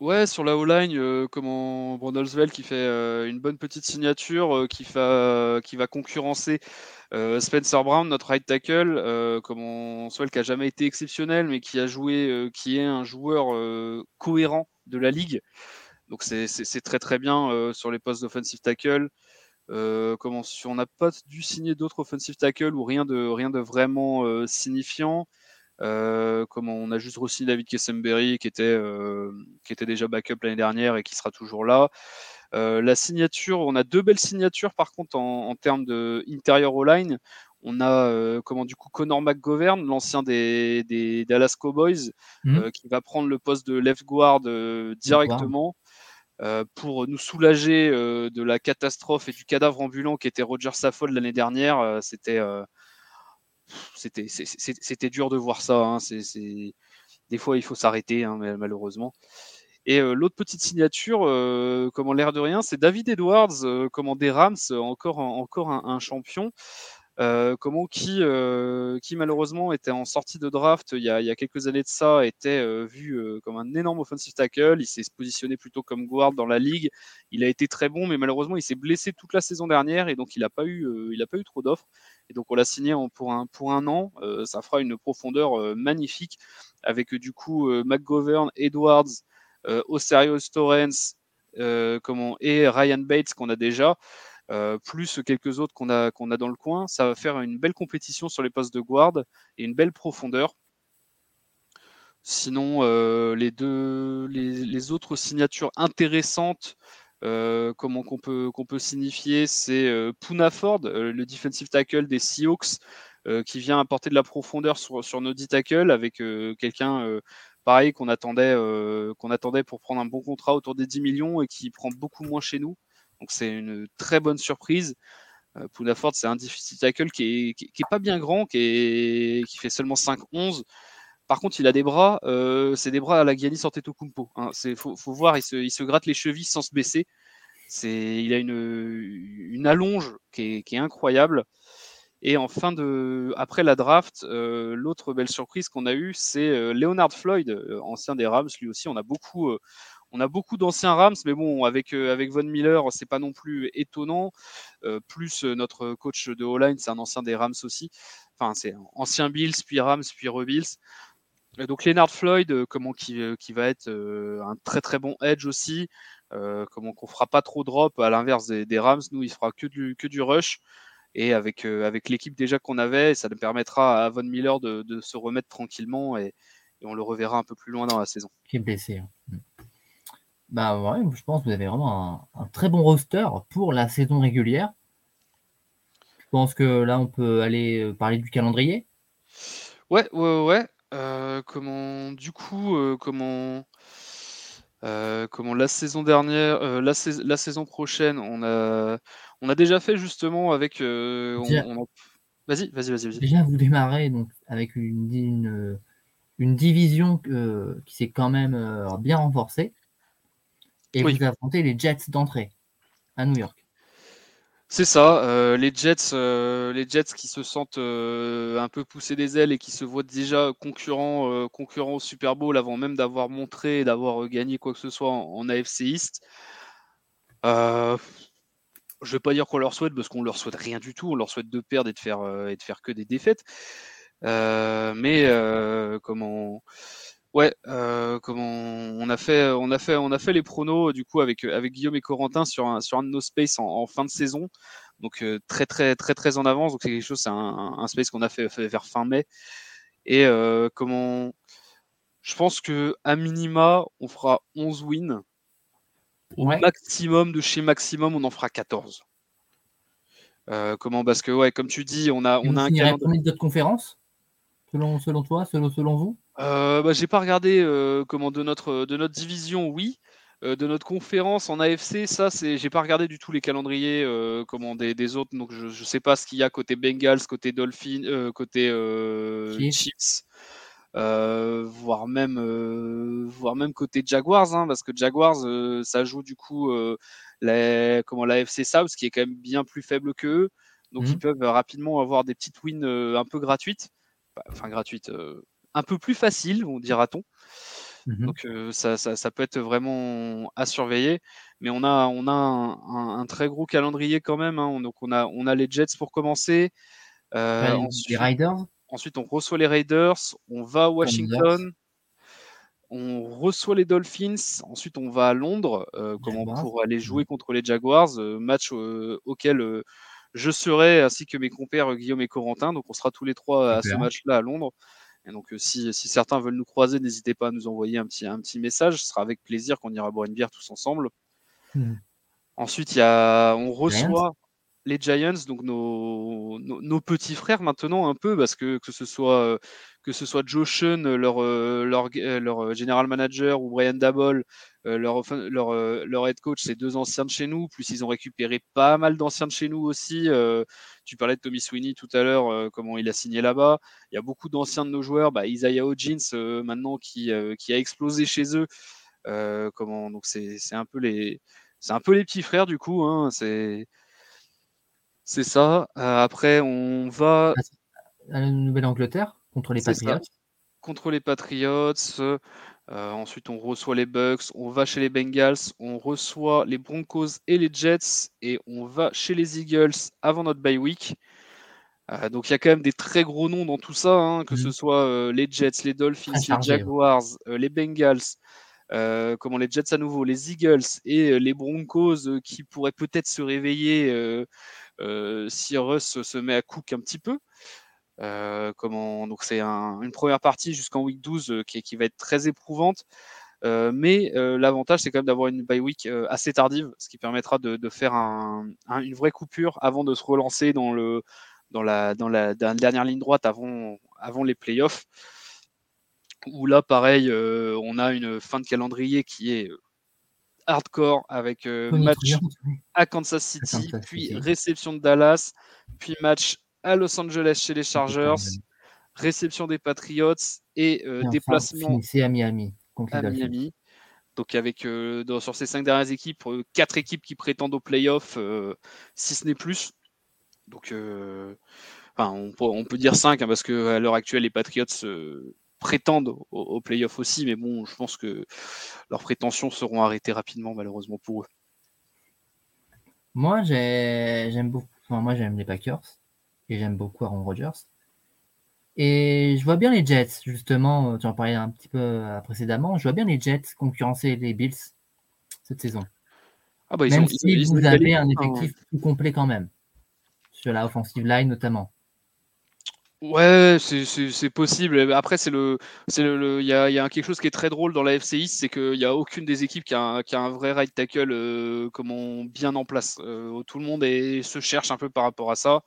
Ouais, sur la O-line, euh, comment Brandelsveld qui fait euh, une bonne petite signature, euh, qui, va, qui va concurrencer Spencer Brown, notre right tackle, comment Swell qui a jamais été exceptionnel, mais qui a joué, qui est un joueur cohérent de la ligue. Donc c'est très très bien sur les postes d'offensive tackle. comment si on n'a pas dû signer d'autres offensive tackle ou rien de rien de vraiment signifiant. Euh, comme on a juste reçu David Kessemberry qui était, euh, qui était déjà backup l'année dernière et qui sera toujours là. Euh, la signature, on a deux belles signatures par contre en, termes de intérieur line. On a comment du coup Connor McGovern, l'ancien des, des, Dallas Cowboys, mmh. qui va prendre le poste de left guard directement. pour nous soulager de la catastrophe et du cadavre ambulant qui était Roger Saffold l'année dernière. C'était c'était dur de voir ça. Hein. des fois, il faut s'arrêter, hein, malheureusement. Et euh, l'autre petite signature, euh, comment l'air de rien, c'est David Edwards, euh, comment des Rams, encore un champion. Euh, comment qui, euh, qui malheureusement était en sortie de draft il y a, il y a quelques années de ça, était euh, vu comme un énorme offensive tackle. Il s'est positionné plutôt comme guard dans la ligue. Il a été très bon, mais malheureusement il s'est blessé toute la saison dernière et donc il n'a pas eu, pas eu trop d'offres. Et donc on l'a signé pour un pour un an. ça fera une profondeur magnifique avec du coup McGovern, Edwards, Osario Torrens, comment et Ryan Bates qu'on a déjà. Euh, plus quelques autres qu'on a, dans le coin, ça va faire une belle compétition sur les postes de guard et une belle profondeur. Sinon, euh, les, deux, autres signatures intéressantes euh, comment qu'on peut, signifier, c'est Puna Ford, le defensive tackle des Seahawks, qui vient apporter de la profondeur sur, sur nos 10 tackles avec quelqu'un pareil qu'on attendait, qu'on attendait pour prendre un bon contrat autour des 10 millions et qui prend beaucoup moins chez nous. Donc c'est une très bonne surprise. Euh, Ford, c'est un difficile tackle qui est, qui, est, pas bien grand, qui, est, qui fait seulement 5-11. Par contre, il a des bras, euh, c'est des bras à la Giannis Antetokounmpo. Hein. C'est faut, faut voir, il se, il se, gratte les chevilles sans se baisser. Il a une, une allonge qui est, qui est, incroyable. Et en fin de, après la draft, euh, l'autre belle surprise qu'on a eue, c'est euh, Leonard Floyd, euh, ancien des Rams. Lui aussi, on a beaucoup, on a beaucoup d'anciens Rams, mais bon, avec, euh, Von Miller, c'est pas non plus étonnant. Euh, plus euh, notre coach de O-line, c'est un ancien des Rams aussi. Enfin, c'est ancien Bills, puis Rams, puis Rebills. Donc Leonard Floyd, comment qui, va être un très très bon edge aussi. comment qu'on fera pas trop drop à l'inverse des, Rams, nous il fera que du, rush. Et avec, l'équipe déjà qu'on avait, ça nous permettra à Von Miller de, se remettre tranquillement et, on le reverra un peu plus loin dans la saison. Hein. Bah ouais, je pense que vous avez vraiment un, très bon roster pour la saison régulière. Je pense que là, on peut aller euh, parler du calendrier. Ouais, ouais, ouais. Euh, comment, du coup, euh, comment, comment la saison dernière, la, la, saison prochaine, on a, on a déjà fait justement avec. Vas-y, vas-y, vas-y. Déjà, vous démarrez donc avec une, une, une division qui s'est quand même bien renforcée. Et vous affrontez les Jets d'entrée à New York. C'est ça, euh, les Jets, euh, les Jets qui se sentent euh, un peu poussés des ailes et qui se voient déjà concurrents, concurrents au Super Bowl avant même d'avoir montré et d'avoir gagné quoi que ce soit en, AFC East. je ne vais pas dire qu'on leur souhaite parce qu'on leur souhaite rien du tout. On leur souhaite de perdre et de faire et de faire que des défaites. mais comment Ouais, euh, comment on a fait, on a fait, on a fait les pronos du coup avec avec Guillaume et Corentin sur un sur un de nos space en, fin de saison, donc euh, très très très très en avance. Donc c'est quelque chose, c'est un, space qu'on a fait, vers fin mai. Et euh, comment, je pense que à minima, on fera 11 wins. Au maximum de chez maximum, on en fera 14. comment Parce que ouais, comme tu dis, on a on a un calendrier. d'autres conférences? Selon selon toi, selon selon vous? Euh, bah, j'ai pas regardé euh, comment de notre de notre division, oui. Euh, de notre conférence en AFC, ça c'est, j'ai pas regardé du tout les calendriers comment des, des, autres, donc je, je sais pas ce qu'il y a côté Bengals, côté Dolphins, côté Chiefs, voire même voire même côté Jaguars, hein, parce que Jaguars ça joue du coup la, comment l'AFC South, qui est quand même bien plus faible que eux, donc ils mmh. peuvent rapidement avoir des petites wins un peu gratuites. Enfin gratuite, un peu plus facile, on dira-t-on. Mhm. Donc ça, ça, ça, peut être vraiment à surveiller. Mais on a, on a un, un, très gros calendrier quand même. Hein. Donc on a, on a les Jets pour commencer. Euh, ensuite, les Riders? Ensuite, on reçoit les Raiders. On va à Washington. On reçoit les Dolphins. Ensuite, on va à Londres euh, comment, pour aller jouer contre les Jaguars. Euh, match auquel je serai ainsi que mes compères Guillaume et Corentin. Donc on sera tous les trois à ce match-là à Londres. Et donc, si, si, certains veulent nous croiser, n'hésitez pas à nous envoyer un petit, un petit message. Ce sera avec plaisir qu'on ira boire une bière tous ensemble. Hmm. Ensuite, y a, on reçoit les Giants, donc nos, nos, petits frères maintenant un peu, parce que que ce soit que ce soit Joe Sean, leur, leur, leur general manager, ou Brian Dabol, leur, leur, leur head coach, c'est deux anciens de chez nous, plus ils ont récupéré pas mal d'anciens de chez nous aussi. tu parlais de Tommy Sweeney tout à l'heure, comment il a signé là-bas. Il y a beaucoup d'anciens de nos joueurs, bah, Isaiah Hodgins maintenant qui, qui a explosé chez eux. comment donc c'est un peu les c'est un peu les petits frères du coup. Hein, c'est c'est ça. Euh, après, on va. À la Nouvelle-Angleterre contre les Patriots. Contre les Patriots. Euh, ensuite, on reçoit les Bucks, on va chez les Bengals, on reçoit les Broncos et les Jets, et on va chez les Eagles avant notre bye week. Euh, donc il y a quand même des très gros noms dans tout ça, hein, que ce mhm. soit les Jets, les Dolphins, les Jaguars, les Bengals, comment les Jets à nouveau, les Eagles et les Broncos qui pourraient peut-être se réveiller euh, si Russ se met à cook un petit peu. Euh, comment, donc c'est une première partie jusqu'en week 12 euh, qui, qui, va être très éprouvante. mais l'avantage, c'est quand même d'avoir une bye week assez tardive, ce qui permettra de, de faire un, une vraie coupure avant de se relancer dans, le, dans, la, dans, la, dernière ligne droite avant, avant les playoffs. Où là, pareil, on a une fin de calendrier qui est hardcore avec euh, match à Kansas City, puis réception de Dallas, puis match à Los Angeles chez les Chargers, réception des Patriots et, euh, déplacement à Miami. à Miami. Donc avec euh, sur ces cinq dernières équipes, quatre équipes qui prétendent aux playoffs, si ce n'est plus. Donc enfin, on, peut, on, peut, dire cinq hein, parce qu'à l'heure actuelle les Patriots prétendent au, au playoff aussi, mais bon, je pense que leurs prétentions seront arrêtées rapidement, malheureusement pour eux. Moi, j'aime beaucoup. moi, j'aime les Packers et j'aime beaucoup Aaron Rodgers. Et je vois bien les Jets, justement, tu en parlais un petit peu euh, précédemment, je vois bien les Jets concurrencer les Bills cette saison. Ah bah, même si vous avez un effectif plus complet quand même, sur la offensive line notamment. Ouais, c'est possible. Après, c'est le, c'est le, il y a, y a quelque chose qui est très drôle dans la FCI, c'est qu'il n'y a aucune des équipes qui a un, qui a un vrai right tackle euh, comment bien en place. Euh, tout le monde est, se cherche un peu par rapport à ça.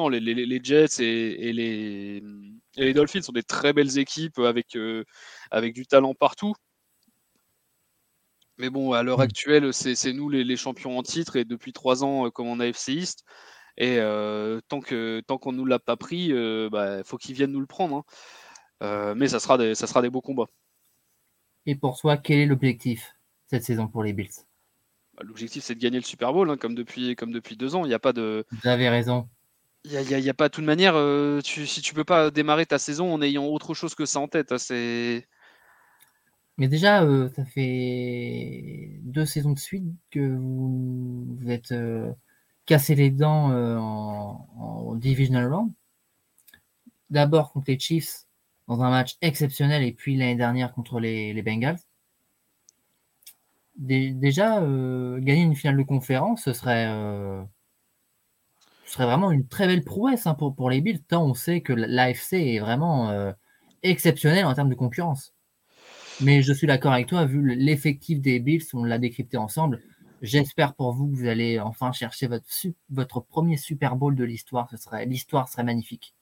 Non, les, les, les Jets et, et, les, et les Dolphins sont des très belles équipes avec, euh, avec du talent partout. Mais bon, à l'heure mmh. actuelle, c'est nous les, champions en titre et depuis trois ans, euh, comme on a FC East. Et euh, tant que tant qu'on nous l'a pas pris, il bah, faut qu'ils viennent nous le prendre. Hein. Mais ça sera des ça sera des beaux combats. Et pour toi, quel est l'objectif cette saison pour les Bills? Bah, L'objectif, c'est de gagner le Super Bowl, hein, comme depuis comme depuis deux ans. Il n'y a pas de. Vous avez raison. Il n'y a, pas de toute manière. tu, si tu peux pas démarrer ta saison en ayant autre chose que ça en tête, hein, c'est. Mais déjà, ça fait deux saisons de suite que vous, vous êtes casser les dents euh, en, divisional round. D'abord contre les Chiefs dans un match exceptionnel et puis l'année dernière contre les, Bengals. déjà, euh, gagner une finale de conférence, ce serait, euh, ce serait vraiment une très belle prouesse hein, pour, les Bills, tant on sait que l'AFC est vraiment exceptionnel en termes de concurrence. Mais je suis d'accord avec toi, vu l'effectif des Bills, on l'a décrypté ensemble, J'espère pour vous que vous allez enfin chercher votre, premier Super Bowl de l'histoire. L'histoire serait magnifique.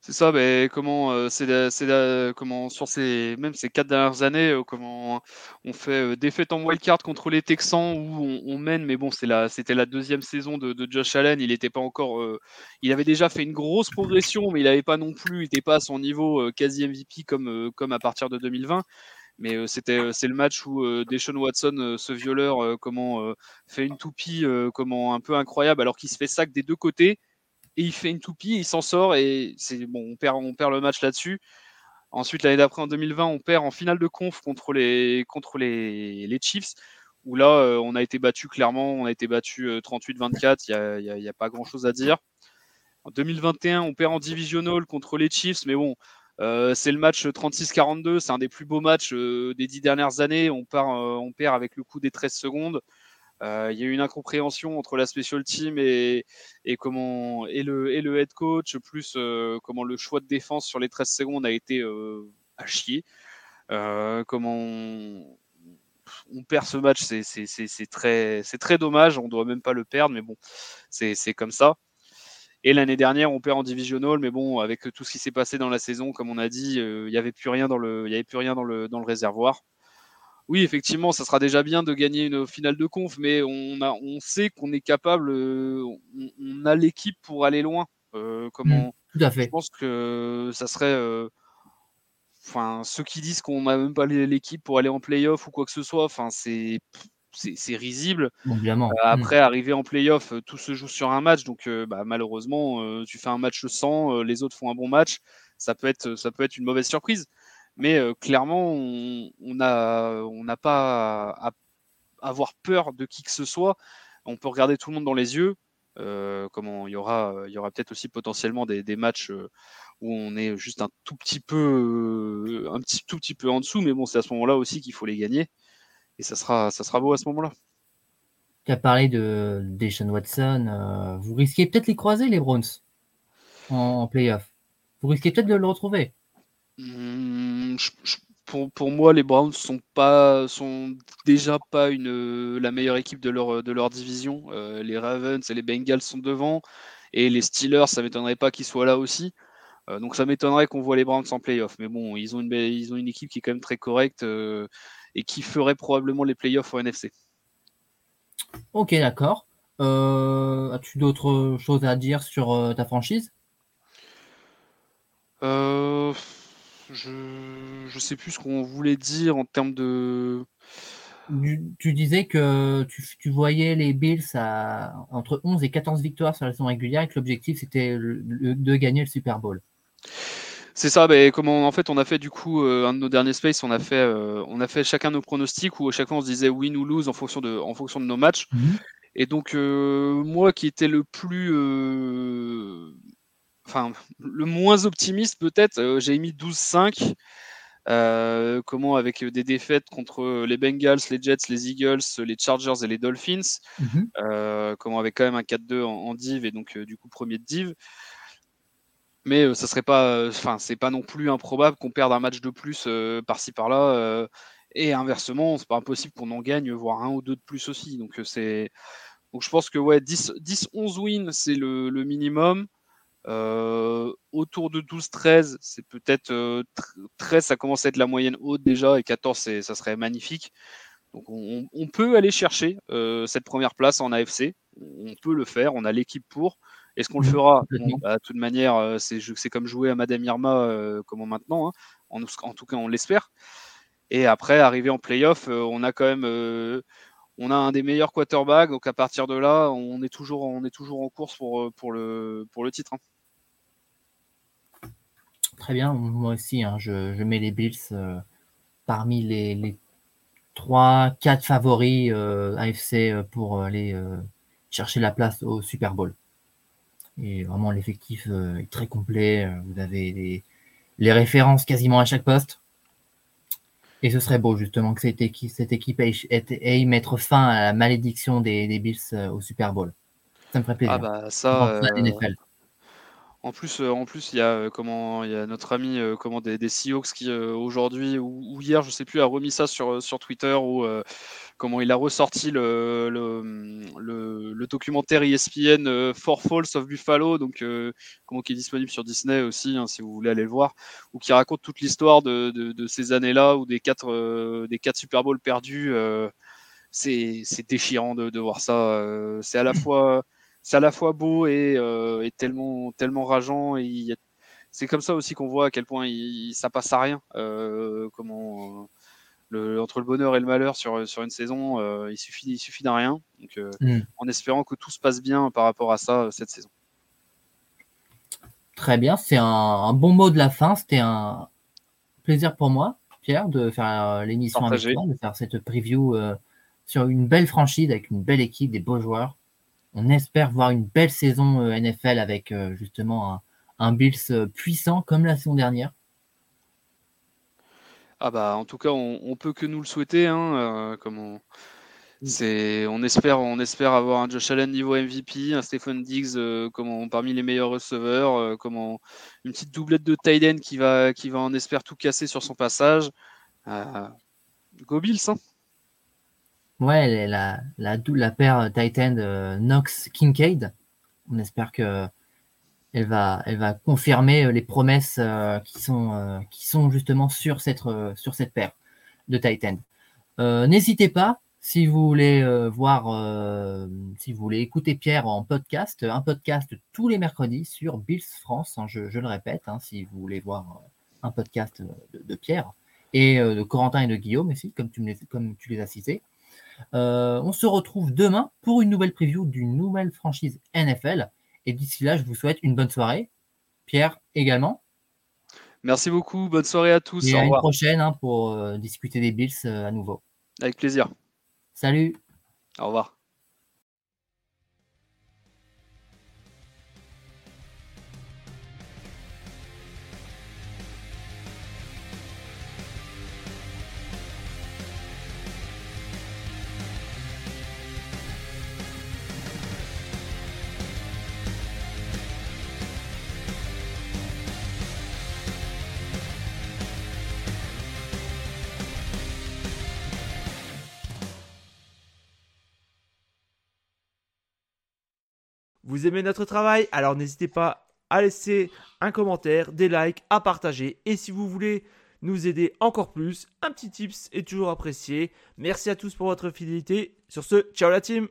C'est ça, mais comment euh, c'est comment sur ces même ces quatre dernières années, euh, comment on fait euh, défaite en wildcard contre les Texans où on, mène, mais bon, c'était la deuxième saison de, Josh Allen. Il était pas encore, il avait déjà fait une grosse progression, mais il n'avait pas non plus, il n'était pas à son niveau quasi MVP comme comme à partir de 2020. Mais euh, c'était euh, c'est le match où euh, Deshaun Watson, ce violeur, comment fait une toupie, comment un peu incroyable, alors qu'il se fait sac des deux côtés. Il fait une toupie, il s'en sort et c'est bon, on perd, le match là-dessus. Ensuite, l'année d'après, en 2020, on perd en finale de conf contre les, contre les, Chiefs, où là, euh, on a été battu clairement, on a été battu 38-24, il n'y a, pas grand-chose à dire. En 2021, on perd en divisional contre les Chiefs, mais bon, euh, c'est le match 36-42, c'est un des plus beaux matchs euh, des dix dernières années. On, part, on perd avec le coup des 13 secondes. Il y a eu une incompréhension entre la special team et, comment, et, le, head coach, plus comment le choix de défense sur les 13 secondes a été à chier. comment on, perd ce match, c'est très, dommage. On ne doit même pas le perdre, mais bon, c'est comme ça. Et l'année dernière, on perd en divisional, mais bon, avec tout ce qui s'est passé dans la saison, comme on a dit, il n'y avait plus rien dans le réservoir oui, effectivement, ça sera déjà bien de gagner une finale de conf, mais on, a, on sait qu'on est capable, euh, on, a l'équipe pour aller loin. Euh, comment, mmh, tout à fait. Je pense que ça serait. Euh, enfin, ceux qui disent qu'on n'a même pas l'équipe pour aller en playoff ou quoi que ce soit, enfin, c'est. C'est risible. Mmh. après, arriver en playoff, tout se joue sur un match. Donc, bah, malheureusement, tu fais un match sans, les autres font un bon match. Ça peut être, ça peut être une mauvaise surprise. Mais clairement, on n'a pas à, avoir peur de qui que ce soit. On peut regarder tout le monde dans les yeux. comment il y aura, il y aura peut-être aussi potentiellement des, matchs où on est juste un tout petit peu, un petit tout petit peu en dessous. Mais bon, c'est à ce moment-là aussi qu'il faut les gagner. Et ça sera, ça sera beau à ce moment-là. Tu as parlé de Deshaun Watson. vous risquez peut-être les croiser, les Browns, en, en playoff. Vous risquez peut-être de le retrouver. Mmh, pour, pour, moi, les Browns sont pas sont déjà pas une la meilleure équipe de leur de leur division. Euh, les Ravens et les Bengals sont devant et les Steelers, ça m'étonnerait pas qu'ils soient là aussi. Euh, donc ça m'étonnerait qu'on voit les Browns en playoff. Mais bon, ils ont une ils ont une équipe qui est quand même très correcte euh, et qui ferait probablement les playoffs au NFC. Ok, d'accord. As-tu d'autres choses à dire sur ta franchise? Euh, je ne sais plus ce qu'on voulait dire en termes de. Tu, disais que tu, voyais les Bills à, entre 11 et 14 victoires sur la saison régulière et que l'objectif c'était de gagner le Super Bowl. C'est ça, ben, comment en fait on a fait du coup euh, un de nos derniers space, on a fait euh, on a fait chacun nos pronostics où fois on se disait win ou lose en fonction de en fonction de nos matchs. Mhm. Et donc euh, moi qui était le plus enfin, le moins optimiste peut-être, euh, j'ai mis 12-5. Euh, comment avec des défaites contre les Bengals, les Jets, les Eagles, les Chargers et les Dolphins. Mhm. Euh, comment avec quand même un 4-2 en, div et donc du coup premier de div. Mais ça serait pas, enfin c'est pas non plus improbable qu'on perde un match de plus par-ci par-là. et inversement, c'est pas impossible qu'on en gagne, voire un ou deux de plus aussi. Donc c'est, donc je pense que ouais 10-11 wins c'est le, le minimum. Euh, autour de 12-13, c'est peut-être 13, euh, ça commence à être la moyenne haute déjà, et 14, ça serait magnifique. Donc on, peut aller chercher euh, cette première place en AFC. On peut le faire, on a l'équipe pour. Est-ce qu'on le fera? Bah, De toute manière, c'est comme jouer à Madame Irma, comment maintenant. Hein. En, en, tout cas, on l'espère. Et après, arriver en playoff, on a quand même on a un des meilleurs quarterbacks, donc à partir de là, on est toujours, on est toujours en course pour, pour, le, pour le titre. Hein. Très bien, moi aussi, hein, je, mets les Bills euh, parmi les, 3-4 favoris euh, AFC euh, pour aller chercher la place au Super Bowl. Et vraiment, l'effectif est très complet. Vous avez les, les, références quasiment à chaque poste. Et ce serait beau, justement, que cette équipe, cette équipe ait, mettre fin à la malédiction des, Bills au Super Bowl. Ça me ferait plaisir. Ah bah ça. En plus, euh, en plus, il y a euh, comment, il y a notre ami euh, comment des, des Seahawks qui aujourd'hui ou, hier, je sais plus, a remis ça sur Twitter ou comment il a ressorti le, documentaire ESPN Four Falls of Buffalo, donc comment qui est disponible sur Disney aussi, hein, si vous voulez aller le voir, ou qui raconte toute l'histoire de, de, ces années-là ou des quatre des quatre Super Bowls perdus. c'est déchirant de, de voir ça. c'est à la fois c'est à la fois beau et, euh, tellement, tellement rageant. Et c'est comme ça aussi qu'on voit à quel point il, ça passe à rien. Euh, comment le, entre le bonheur et le malheur sur, sur une saison, euh, il suffit, il suffit d'un rien. Donc, mm. en espérant que tout se passe bien par rapport à ça cette saison. Très bien, c'est un, bon mot de la fin. C'était un plaisir pour moi, Pierre, de faire euh, l'émission avec toi, de faire cette preview euh, sur une belle franchise avec une belle équipe, des beaux joueurs. On espère voir une belle saison euh, NFL avec justement un, Bills puissant comme la saison dernière. Ah bah en tout cas on, on peut que nous le souhaiter hein, comme on, c'est, on espère, on espère avoir un Josh Allen niveau MVP, un Stephen Diggs euh, parmi les meilleurs receveurs, euh, une petite doublette de Tyden qui va, qui va en espère tout casser sur son passage. Euh, go Bills, hein. Ouais, la, la, la paire Titan Knox Kincaid. On espère que elle va, confirmer les promesses qui, sont, qui sont justement sur cette, paire de Titan. N'hésitez pas, si vous voulez euh, voir, euh, si vous voulez écouter Pierre en podcast, un podcast tous les mercredis sur Bills France, hein, je, le répète, hein, si vous voulez voir euh, un podcast de, Pierre et de Corentin et de Guillaume aussi, comme tu, les, comme tu les as cités. On se retrouve demain pour une nouvelle preview d'une nouvelle franchise NFL. Et d'ici là, je vous souhaite une bonne soirée. Pierre également. Merci beaucoup, bonne soirée à tous. Et à une prochaine hein, pour discuter des Bills à nouveau. Avec plaisir. Salut. Au revoir. Vous aimez notre travail? Alors n'hésitez pas à laisser un commentaire, des likes, à partager. Et si vous voulez nous aider encore plus, un petit tips est toujours apprécié. Merci à tous pour votre fidélité. Sur ce, ciao la team